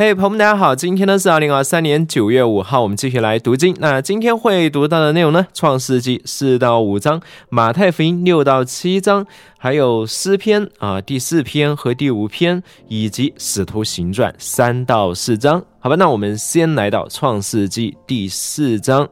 嘿，朋友们，大家好！今天呢是二零二三年九月五号，我们继续来读经。那今天会读到的内容呢，《创世纪》四到五章，《马太福音》六到七章，还有诗篇啊第四篇和第五篇，以及《使徒行传》三到四章。好吧，那我们先来到《创世纪》第四章。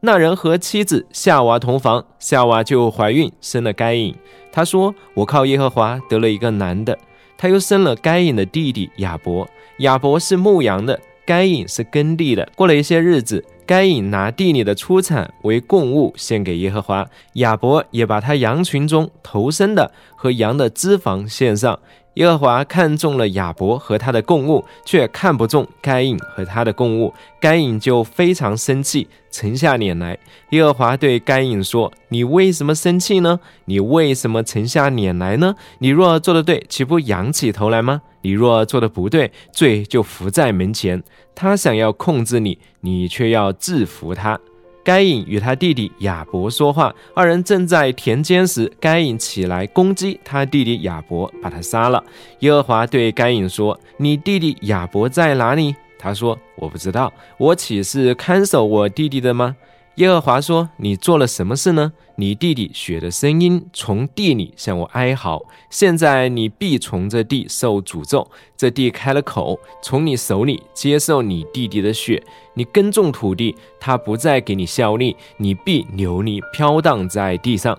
那人和妻子夏娃同房，夏娃就怀孕，生了该隐。他说：“我靠耶和华得了一个男的。”他又生了该隐的弟弟亚伯。亚伯是牧羊的，该隐是耕地的。过了一些日子，该隐拿地里的出产为供物献给耶和华，亚伯也把他羊群中头生的和羊的脂肪献上。耶和华看中了亚伯和他的供物，却看不中该隐和他的供物。该隐就非常生气，沉下脸来。耶和华对该隐说：“你为什么生气呢？你为什么沉下脸来呢？你若做得对，岂不仰起头来吗？你若做得不对，罪就伏在门前。他想要控制你，你却要制服他。”该隐与他弟弟亚伯说话，二人正在田间时，该隐起来攻击他弟弟亚伯，把他杀了。耶和华对该隐说：“你弟弟亚伯在哪里？”他说：“我不知道，我岂是看守我弟弟的吗？”耶和华说：“你做了什么事呢？你弟弟血的声音从地里向我哀嚎。现在你必从这地受诅咒。这地开了口，从你手里接受你弟弟的血。你耕种土地，他不再给你效力，你必流离飘荡在地上。”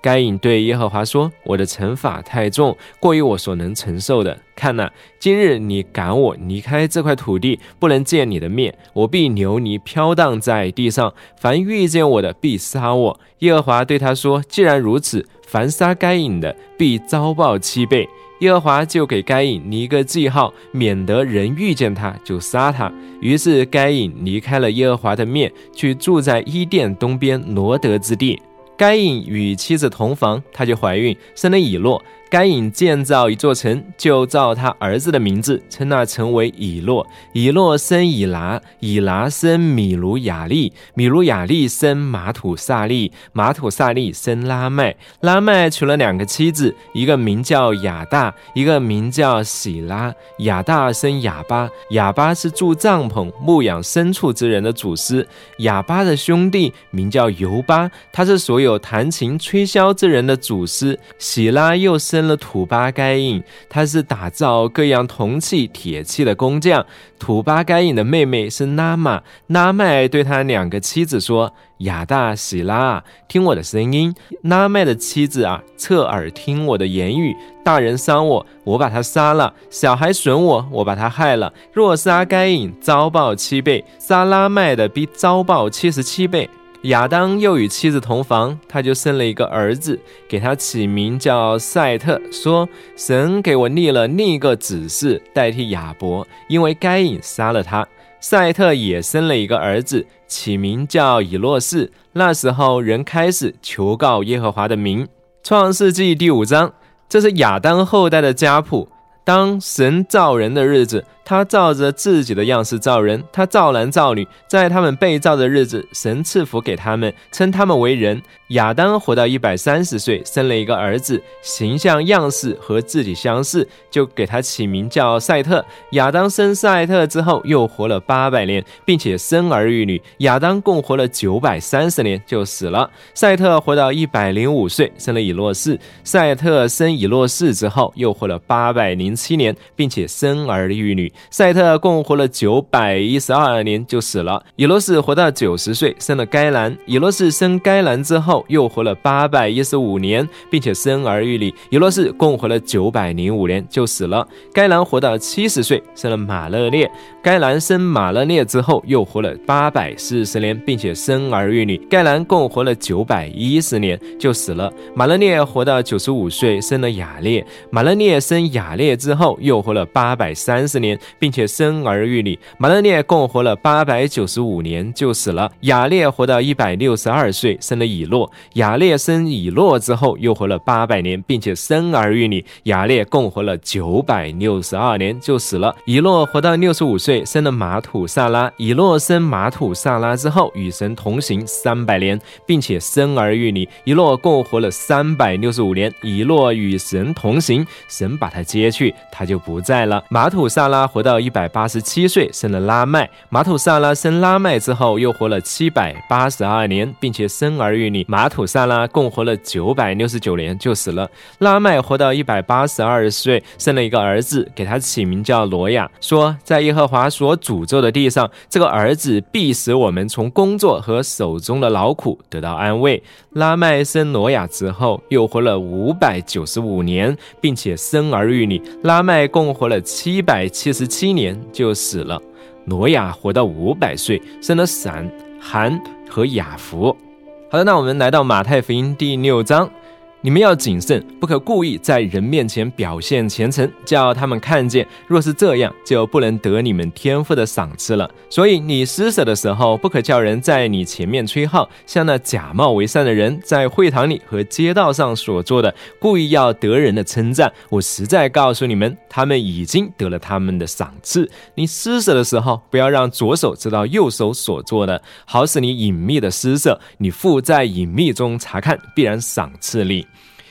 该隐对耶和华说：“我的惩罚太重，过于我所能承受的。看呐，今日你赶我离开这块土地，不能见你的面，我必流离飘荡在地上。凡遇见我的，必杀我。”耶和华对他说：“既然如此，凡杀该隐的，必遭报七倍。”耶和华就给该隐拟一个记号，免得人遇见他就杀他。于是该隐离开了耶和华的面，去住在伊甸东边罗德之地。该隐与妻子同房，他就怀孕，生了以诺。该隐建造一座城，就照他儿子的名字称那城为以诺。以诺生以拿，以拿生米卢雅利，米卢雅利生马土萨利，马土萨利生拉麦。拉麦娶了两个妻子，一个名叫亚大，一个名叫喜拉。亚大生哑巴，哑巴是住帐篷、牧养牲畜之人的祖师。哑巴的兄弟名叫尤巴，他是所有弹琴吹箫之人的祖师。喜拉又生。生了土巴该印，他是打造各样铜器、铁器的工匠。土巴该印的妹妹是拉玛，拉麦对他两个妻子说：“亚大、喜拉，听我的声音。拉麦的妻子啊，侧耳听我的言语。大人伤我，我把他杀了；小孩损我，我把他害了。若杀该隐，遭报七倍；杀拉麦的，必遭报七十七倍。”亚当又与妻子同房，他就生了一个儿子，给他起名叫赛特，说：“神给我立了另一个子嗣代替亚伯，因为该隐杀了他。”赛特也生了一个儿子，起名叫以诺士。那时候人开始求告耶和华的名。创世纪第五章，这是亚当后代的家谱。当神造人的日子。他照着自己的样式造人，他造男造女，在他们被造的日子，神赐福给他们，称他们为人。亚当活到一百三十岁，生了一个儿子，形象样式和自己相似，就给他起名叫赛特。亚当生赛特之后，又活了八百年，并且生儿育女。亚当共活了九百三十年，就死了。赛特活到一百零五岁，生了以诺士。赛特生以诺士之后，又活了八百零七年，并且生儿育女。赛特共活了九百一十二年就死了。以诺士活到九十岁，生了该兰。以诺士生该兰之后，又活了八百一十五年，并且生儿育女。以诺士共活了九百零五年就死了。该兰活到七十岁，生了马勒列。该兰生马勒列之后，又活了八百四十年，并且生儿育女。该兰共活了九百一十年就死了。马勒列活到九十五岁，生了雅列。马勒列生雅列之之后，又活了八百三十年。并且生儿育女，马勒列共活了八百九十五年就死了。雅列活到一百六十二岁，生了以诺。雅列生以诺之后，又活了八百年，并且生儿育女。雅列共活了九百六十二年就死了。以诺活到六十五岁，生了马土萨拉。以诺生马土萨拉之后，与神同行三百年，并且生儿育女。以诺共活了三百六十五年。以诺与神同行，神把他接去。他就不在了。马土萨拉活到一百八十七岁，生了拉麦。马土萨拉生拉麦之后，又活了七百八十二年，并且生儿育女。马土萨拉共活了九百六十九年就死了。拉麦活到一百八十二岁，生了一个儿子，给他起名叫罗亚，说在耶和华所诅咒的地上，这个儿子必使我们从工作和手中的劳苦得到安慰。拉麦生罗亚之后，又活了五百九十五年，并且生儿育女。拉麦共活了七百七十七年就死了。罗亚活到五百岁，生了闪、韩和雅弗。好的，那我们来到马太福音第六章。你们要谨慎，不可故意在人面前表现虔诚，叫他们看见。若是这样，就不能得你们天赋的赏赐了。所以你施舍的时候，不可叫人在你前面吹号，像那假冒为善的人在会堂里和街道上所做的，故意要得人的称赞。我实在告诉你们，他们已经得了他们的赏赐。你施舍的时候，不要让左手知道右手所做的，好使你隐秘的施舍，你父在隐秘中查看，必然赏赐你。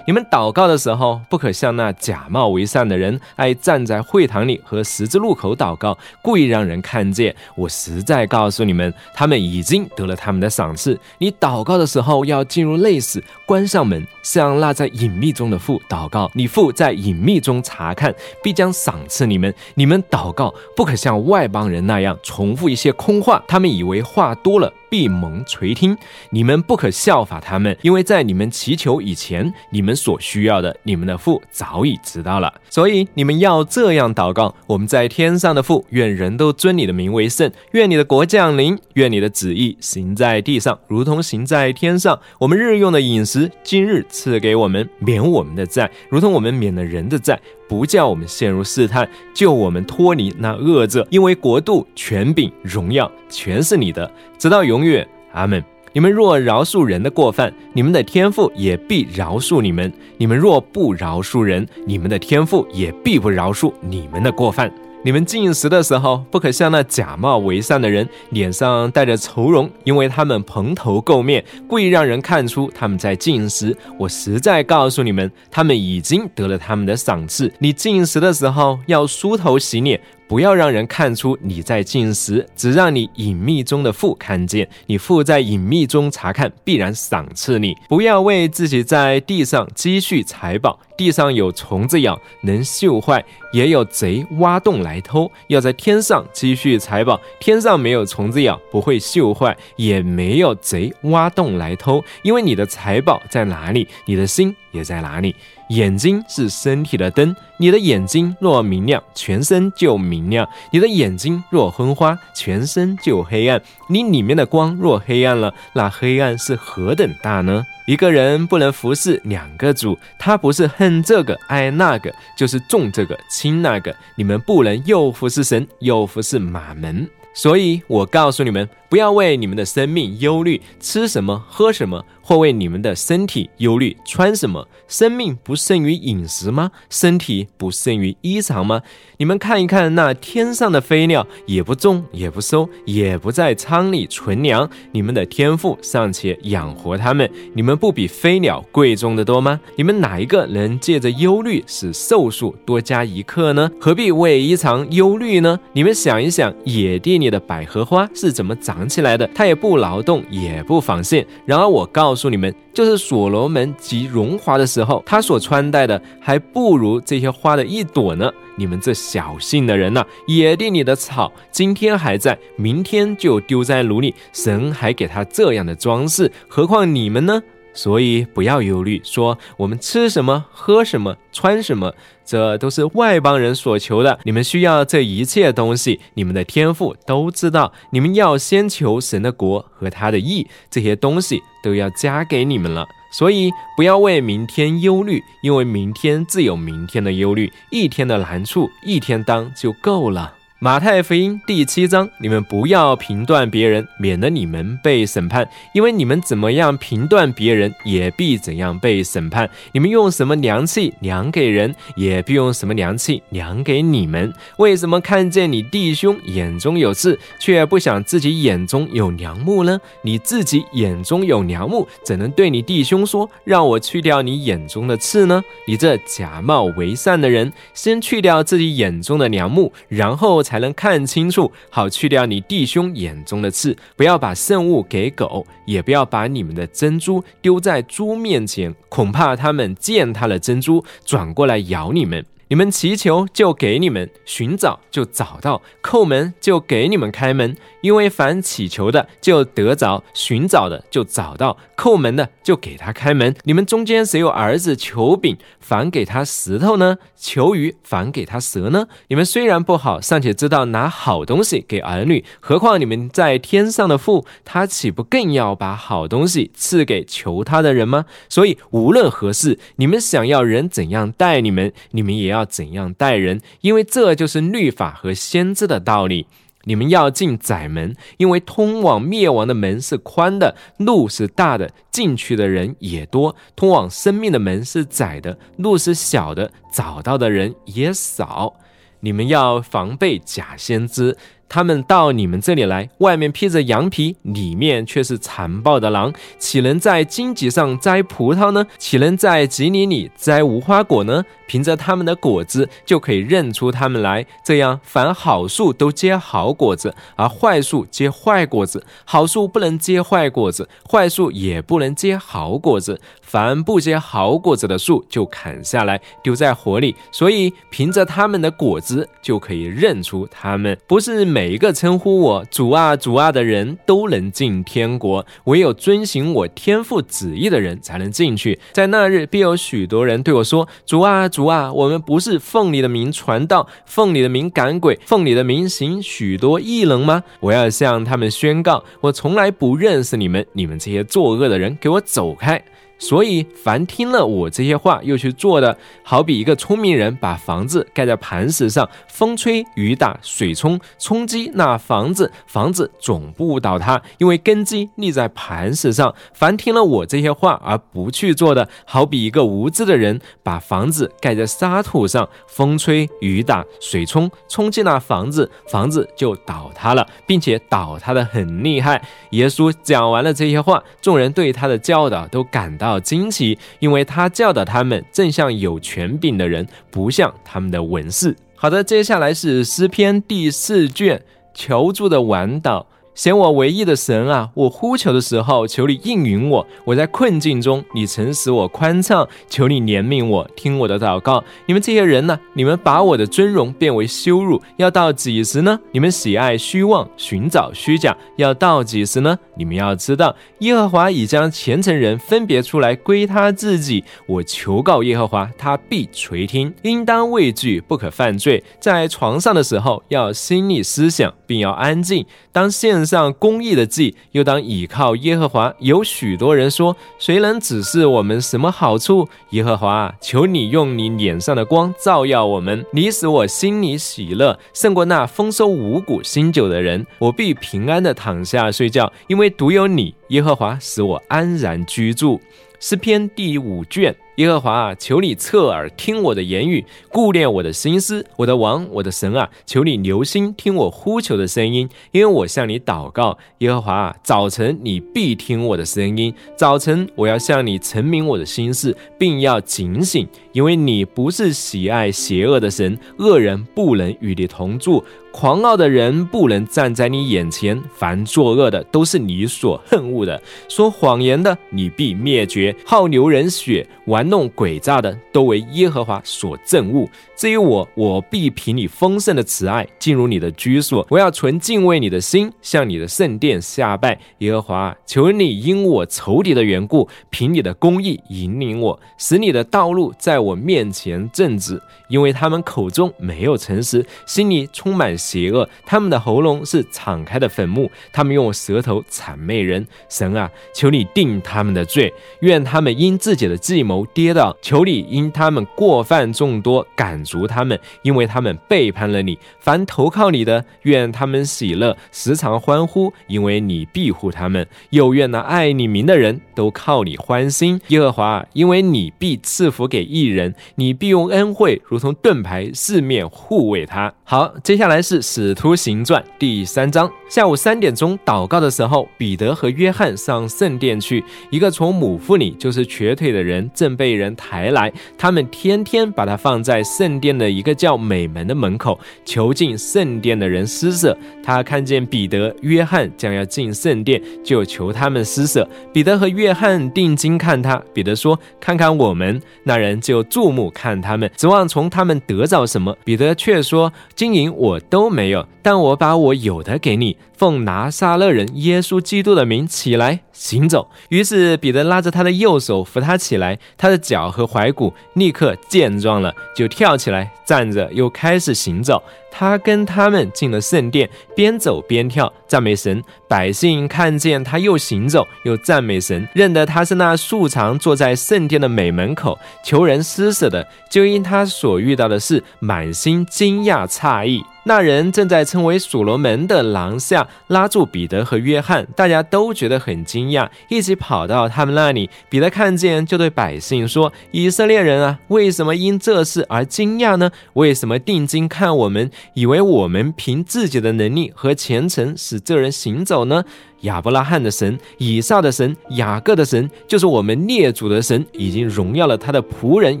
你们祷告的时候，不可像那假冒为善的人，爱站在会堂里和十字路口祷告，故意让人看见。我实在告诉你们，他们已经得了他们的赏赐。你祷告的时候，要进入内室，关上门，向那在隐秘中的父祷告。你父在隐秘中查看，必将赏赐你们。你们祷告，不可像外邦人那样重复一些空话，他们以为话多了。闭蒙垂听，你们不可效法他们，因为在你们祈求以前，你们所需要的，你们的父早已知道了。所以你们要这样祷告：我们在天上的父，愿人都尊你的名为圣，愿你的国降临，愿你的旨意行在地上，如同行在天上。我们日用的饮食，今日赐给我们，免我们的债，如同我们免了人的债。不叫我们陷入试探，救我们脱离那恶者，因为国度、权柄、荣耀全是你的，直到永远。阿门。你们若饶恕人的过犯，你们的天父也必饶恕你们；你们若不饶恕人，你们的天父也必不饶恕你们的过犯。你们进食的时候，不可像那假冒为善的人，脸上带着愁容，因为他们蓬头垢面，故意让人看出他们在进食。我实在告诉你们，他们已经得了他们的赏赐。你进食的时候，要梳头洗脸。不要让人看出你在进食，只让你隐秘中的父看见。你父在隐秘中查看，必然赏赐你。不要为自己在地上积蓄财宝，地上有虫子咬，能锈坏；也有贼挖洞来偷。要在天上积蓄财宝，天上没有虫子咬，不会锈坏，也没有贼挖洞来偷。因为你的财宝在哪里，你的心也在哪里。眼睛是身体的灯，你的眼睛若明亮，全身就明亮；你的眼睛若昏花，全身就黑暗。你里面的光若黑暗了，那黑暗是何等大呢？一个人不能服侍两个主，他不是恨这个爱那个，就是重这个轻那个。你们不能又服侍神，又服侍马门。所以我告诉你们，不要为你们的生命忧虑，吃什么，喝什么。或为你们的身体忧虑，穿什么？生命不胜于饮食吗？身体不胜于衣裳吗？你们看一看那天上的飞鸟，也不种，也不收，也不在仓里存粮，你们的天赋尚且养活他们，你们不比飞鸟贵重的多吗？你们哪一个能借着忧虑使寿数多加一刻呢？何必为衣裳忧虑呢？你们想一想，野地里的百合花是怎么长起来的？它也不劳动，也不纺线。然而我告。诉你们，就是所罗门极荣华的时候，他所穿戴的还不如这些花的一朵呢。你们这小信的人呐，野地里的草今天还在，明天就丢在炉里。神还给他这样的装饰，何况你们呢？所以不要忧虑，说我们吃什么、喝什么、穿什么，这都是外邦人所求的。你们需要这一切东西，你们的天赋都知道。你们要先求神的国和他的义，这些东西都要加给你们了。所以不要为明天忧虑，因为明天自有明天的忧虑。一天的难处，一天当就够了。马太福音第七章，你们不要评断别人，免得你们被审判。因为你们怎么样评断别人，也必怎样被审判。你们用什么量器量给人，也必用什么量器量给你们。为什么看见你弟兄眼中有刺，却不想自己眼中有梁木呢？你自己眼中有梁木，怎能对你弟兄说，让我去掉你眼中的刺呢？你这假冒为善的人，先去掉自己眼中的梁木，然后才。才能看清楚，好去掉你弟兄眼中的刺。不要把圣物给狗，也不要把你们的珍珠丢在猪面前，恐怕他们践踏了珍珠，转过来咬你们。你们祈求就给你们，寻找就找到，叩门就给你们开门。因为凡祈求的就得着，寻找的就找到，叩门的就给他开门。你们中间谁有儿子求饼，反给他石头呢？求鱼，反给他蛇呢？你们虽然不好，尚且知道拿好东西给儿女，何况你们在天上的父，他岂不更要把好东西赐给求他的人吗？所以无论何事，你们想要人怎样待你们，你们也要要。怎样待人？因为这就是律法和先知的道理。你们要进窄门，因为通往灭亡的门是宽的，路是大的，进去的人也多；通往生命的门是窄的，路是小的，找到的人也少。你们要防备假先知。他们到你们这里来，外面披着羊皮，里面却是残暴的狼。岂能在荆棘上摘葡萄呢？岂能在吉林里摘无花果呢？凭着他们的果子就可以认出他们来。这样，凡好树都结好果子，而坏树结坏果子。好树不能结坏果子，坏树也不能结好果子。凡不结好果子的树，就砍下来丢在火里。所以，凭着他们的果子就可以认出他们。不是每。一个称呼我主啊主啊的人都能进天国，唯有遵行我天父旨意的人才能进去。在那日，必有许多人对我说：“主啊主啊，我们不是奉你的名传道，奉你的名赶鬼，奉你的名行许多异能吗？”我要向他们宣告：我从来不认识你们，你们这些作恶的人，给我走开！所以，凡听了我这些话又去做的，好比一个聪明人把房子盖在磐石上，风吹雨打水冲，冲击那房子，房子总不倒塌，因为根基立在磐石上。凡听了我这些话而不去做的，好比一个无知的人把房子盖在沙土上，风吹雨打水冲，冲击那房子，房子就倒塌了，并且倒塌的很厉害。耶稣讲完了这些话，众人对他的教导都感到。惊奇，因为他教导他们正像有权柄的人，不像他们的文士。好的，接下来是诗篇第四卷，求助的晚岛。显我唯一的神啊！我呼求的时候，求你应允我。我在困境中，你曾使我宽敞，求你怜悯我，听我的祷告。你们这些人呢？你们把我的尊荣变为羞辱，要到几时呢？你们喜爱虚妄，寻找虚假，要到几时呢？你们要知道，耶和华已将虔诚人分别出来归他自己。我求告耶和华，他必垂听。应当畏惧，不可犯罪。在床上的时候，要心里思想，并要安静。当献上公义的祭，又当倚靠耶和华。有许多人说：“谁能指示我们什么好处？”耶和华，求你用你脸上的光照耀我们。你使我心里喜乐，胜过那丰收五谷新酒的人。我必平安的躺下睡觉，因为独有你，耶和华使我安然居住。诗篇第五卷。耶和华啊，求你侧耳听我的言语，顾念我的心思。我的王，我的神啊，求你留心听我呼求的声音，因为我向你祷告。耶和华啊，早晨你必听我的声音。早晨我要向你陈明我的心事，并要警醒，因为你不是喜爱邪恶的神，恶人不能与你同住。狂傲的人不能站在你眼前，凡作恶的都是你所恨恶的。说谎言的，你必灭绝；好流人血、玩弄诡诈的，都为耶和华所憎恶。至于我，我必凭你丰盛的慈爱进入你的居所。我要存敬畏你的心，向你的圣殿下拜。耶和华，求你因我仇敌的缘故，凭你的公义引领我，使你的道路在我面前正直。因为他们口中没有诚实，心里充满。邪恶，他们的喉咙是敞开的坟墓，他们用舌头谄媚人。神啊，求你定他们的罪，愿他们因自己的计谋跌倒。求你因他们过犯众多赶逐他们，因为他们背叛了你。凡投靠你的，愿他们喜乐，时常欢呼，因为你庇护他们。又愿那爱你名的人都靠你欢心。耶和华，因为你必赐福给艺人，你必用恩惠如同盾牌四面护卫他。好，接下来是是使徒行传第三章。下午三点钟祷告的时候，彼得和约翰上圣殿去。一个从母腹里就是瘸腿的人正被人抬来，他们天天把他放在圣殿的一个叫美门的门口，囚禁圣殿的人施舍。他看见彼得、约翰将要进圣殿，就求他们施舍。彼得和约翰定睛看他。彼得说：“看看我们。”那人就注目看他们，指望从他们得着什么。彼得却说：“金银我都都没有，但我把我有的给你。”奉拿撒勒人耶稣基督的名起来行走。于是彼得拉着他的右手扶他起来，他的脚和踝骨立刻健壮了，就跳起来站着，又开始行走。他跟他们进了圣殿，边走边跳，赞美神。百姓看见他又行走又赞美神，认得他是那素常坐在圣殿的美门口求人施舍的，就因他所遇到的事，满心惊讶诧异。那人正在称为所罗门的廊下拉住彼得和约翰，大家都觉得很惊讶，一起跑到他们那里。彼得看见，就对百姓说：“以色列人啊，为什么因这事而惊讶呢？为什么定睛看我们？”以为我们凭自己的能力和虔诚使这人行走呢？亚伯拉罕的神、以撒的神、雅各的神，就是我们列祖的神，已经荣耀了他的仆人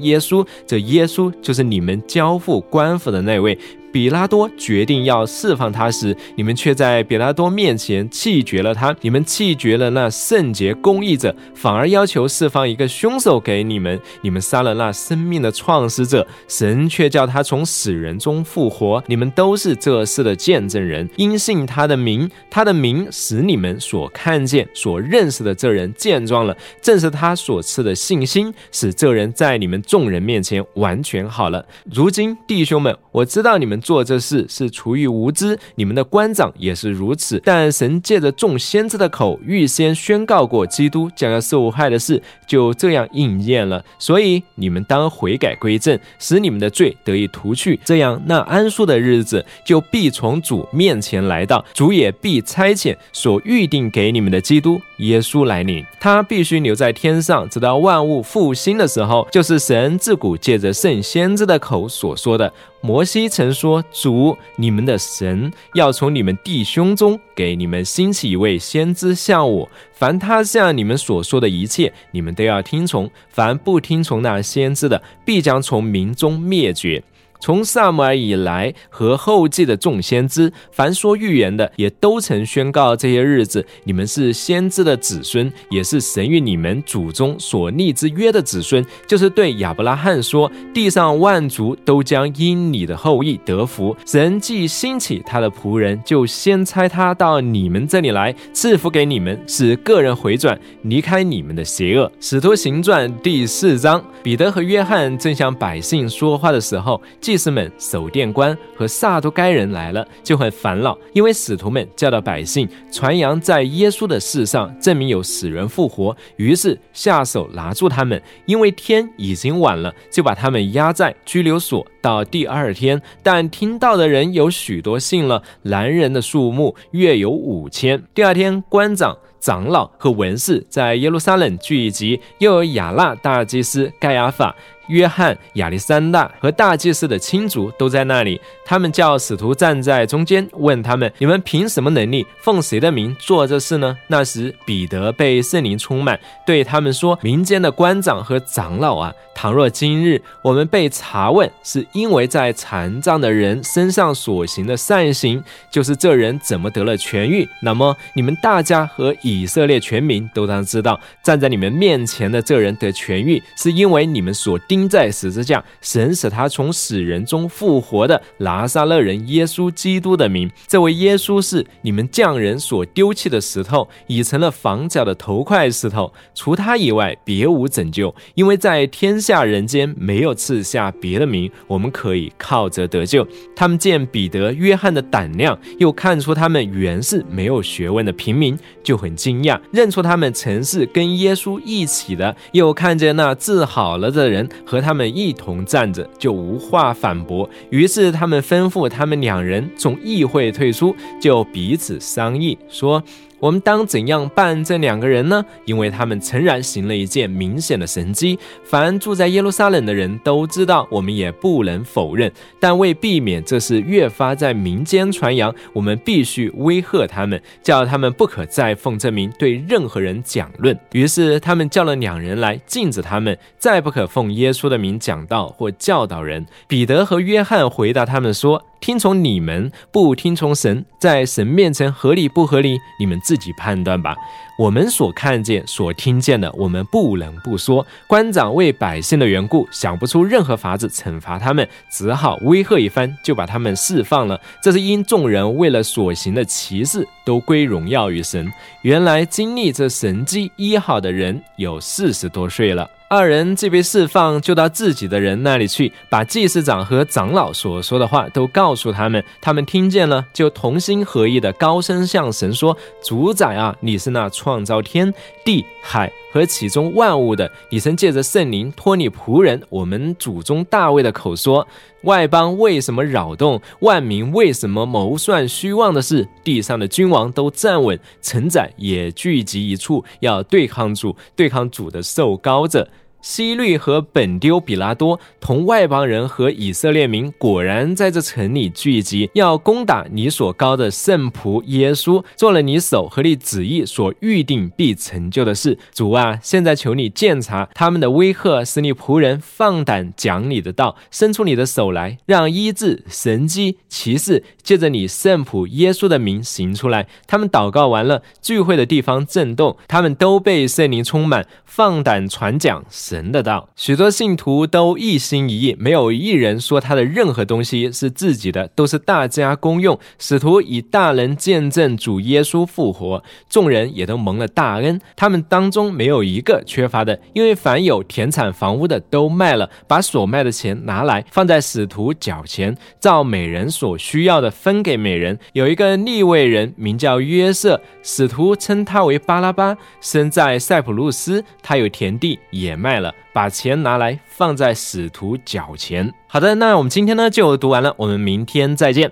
耶稣。这耶稣就是你们交付官府的那位。比拉多决定要释放他时，你们却在比拉多面前弃绝了他。你们弃绝了那圣洁公义者，反而要求释放一个凶手给你们。你们杀了那生命的创始者，神却叫他从死人中复活。你们都是这事的见证人，因信他的名，他的名使你们所看见、所认识的这人健壮了。正是他所赐的信心，使这人在你们众人面前完全好了。如今，弟兄们，我知道你们。做这事是出于无知，你们的官长也是如此。但神借着众先知的口预先宣告过基督将要受害的事，就这样应验了。所以你们当悔改归正，使你们的罪得以除去，这样那安舒的日子就必从主面前来到，主也必差遣所预定给你们的基督耶稣来临。他必须留在天上，直到万物复兴的时候，就是神自古借着圣先知的口所说的。摩西曾说：“主，你们的神要从你们弟兄中给你们兴起一位先知，像我。凡他向你们所说的一切，你们都要听从；凡不听从那先知的，必将从民中灭绝。”从萨姆尔以来和后继的众先知，凡说预言的，也都曾宣告这些日子，你们是先知的子孙，也是神与你们祖宗所立之约的子孙。就是对亚伯拉罕说，地上万族都将因你的后裔得福。神既兴起他的仆人，就先差他到你们这里来，赐福给你们，使个人回转，离开你们的邪恶。使徒行传第四章，彼得和约翰正向百姓说话的时候，祭司们、守殿官和撒都该人来了，就很烦恼，因为使徒们教导百姓传扬在耶稣的事上，证明有死人复活，于是下手拿住他们。因为天已经晚了，就把他们押在拘留所到第二天。但听到的人有许多信了，男人的数目约有五千。第二天，官长。长老和文士在耶路撒冷聚集，又有亚纳大祭司盖亚法。约翰、亚历山大和大祭司的亲族都在那里。他们叫使徒站在中间，问他们：“你们凭什么能力，奉谁的名做这事呢？”那时，彼得被圣灵充满，对他们说：“民间的官长和长老啊，倘若今日我们被查问，是因为在残障的人身上所行的善行，就是这人怎么得了痊愈，那么你们大家和以色列全民都当知道，站在你们面前的这人得痊愈，是因为你们所。”钉在十字架，神使他从死人中复活的拿撒勒人耶稣基督的名。这位耶稣是你们匠人所丢弃的石头，已成了房角的头块石头。除他以外，别无拯救，因为在天下下人间没有赐下别的名，我们可以靠着得救。他们见彼得、约翰的胆量，又看出他们原是没有学问的平民，就很惊讶，认出他们曾是跟耶稣一起的。又看见那治好了的人和他们一同站着，就无话反驳。于是他们吩咐他们两人从议会退出，就彼此商议说。我们当怎样办这两个人呢？因为他们诚然行了一件明显的神迹，凡住在耶路撒冷的人都知道，我们也不能否认。但为避免这事越发在民间传扬，我们必须威吓他们，叫他们不可再奉这名对任何人讲论。于是他们叫了两人来，禁止他们再不可奉耶稣的名讲道或教导人。彼得和约翰回答他们说。听从你们，不听从神，在神面前合理不合理？你们自己判断吧。我们所看见、所听见的，我们不能不说。官长为百姓的缘故，想不出任何法子惩罚他们，只好威吓一番，就把他们释放了。这是因众人为了所行的奇事，都归荣耀于神。原来经历这神迹医好的人有四十多岁了。二人既被释放，就到自己的人那里去，把祭司长和长老所说的话都告诉他们。他们听见了，就同心合意的高声向神说：“主宰啊，你是那创造天地海。”和其中万物的，你曾借着圣灵托你仆人我们祖宗大卫的口说：外邦为什么扰动？万民为什么谋算虚妄的事？地上的君王都站稳，臣宰也聚集一处，要对抗主，对抗主的受高者。西律和本丢比拉多同外邦人和以色列民果然在这城里聚集，要攻打你所高的圣仆耶稣，做了你手和你旨意所预定必成就的事。主啊，现在求你鉴察他们的威吓，使你仆人放胆讲你的道，伸出你的手来，让医治、神机、骑士借着你圣仆耶稣的名行出来。他们祷告完了，聚会的地方震动，他们都被圣灵充满，放胆传讲。神的道，许多信徒都一心一意，没有一人说他的任何东西是自己的，都是大家公用。使徒以大人见证主耶稣复活，众人也都蒙了大恩。他们当中没有一个缺乏的，因为凡有田产房屋的都卖了，把所卖的钱拿来放在使徒脚前，照每人所需要的分给每人。有一个利未人名叫约瑟，使徒称他为巴拉巴，生在塞浦路斯，他有田地也卖了把钱拿来放在使徒脚前。好的，那我们今天呢就读完了，我们明天再见。